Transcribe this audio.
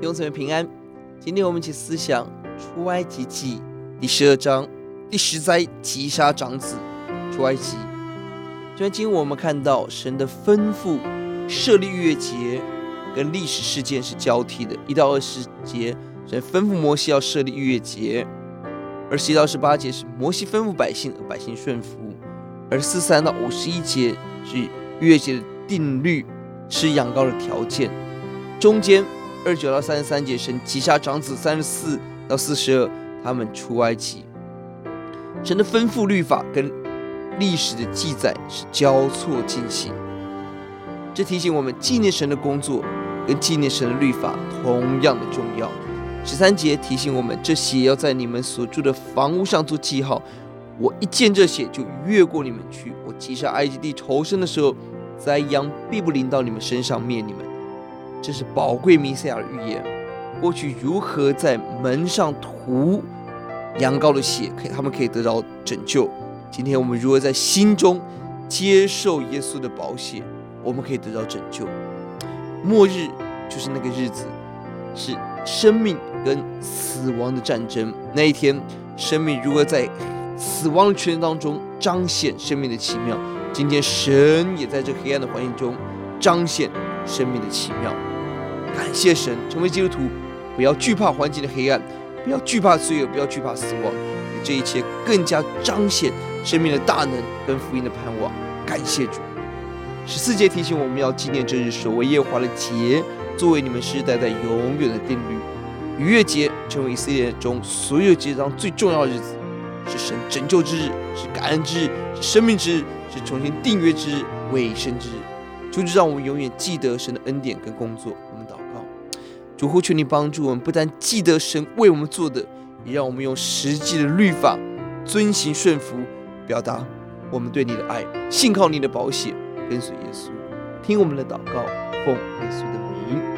兄姊妹平安。今天我们一起思想出埃及记第十二章第十灾击杀长子。出埃及，这段经文我们看到神的吩咐设立逾越节跟历史事件是交替的。一到二十节，神吩咐摩西要设立逾越节；二十一到十八节是摩西吩咐百姓，而百姓顺服；而四三到五十一节是逾越节的定律，吃羊羔的条件。中间二九到三十三节，神击杀长子；三十四到四十二，他们出埃及。神的吩咐律法跟历史的记载是交错进行，这提醒我们纪念神的工作跟纪念神的律法同样的重要。十三节提醒我们，这血要在你们所住的房屋上做记号。我一见这血就越过你们去。我击杀埃及地仇生的时候，灾殃必不临到你们身上灭你们。这是宝贵弥赛亚的预言。过去如何在门上涂羊羔的血，可以他们可以得到拯救。今天我们如何在心中接受耶稣的宝血，我们可以得到拯救。末日就是那个日子，是生命跟死亡的战争。那一天，生命如何在死亡的权势当中彰显生命的奇妙？今天神也在这黑暗的环境中彰显生命的奇妙。感谢神，成为基督徒，不要惧怕环境的黑暗，不要惧怕罪恶，不要惧怕死亡，这一切更加彰显生命的大能跟福音的盼望。感谢主。十四节提醒我们要纪念这日，守为耶和华的节，作为你们世世代代永远的定律。逾越节成为以色列中所有节当中最重要的日子，是神拯救之日，是感恩之日，是生命之日，是重新订约之日，尾声之日。求主让我们永远记得神的恩典跟工作。主呼求你帮助我们，不但记得神为我们做的，也让我们用实际的律法遵行顺服，表达我们对你的爱，信靠你的保险，跟随耶稣。听我们的祷告，奉耶稣的名。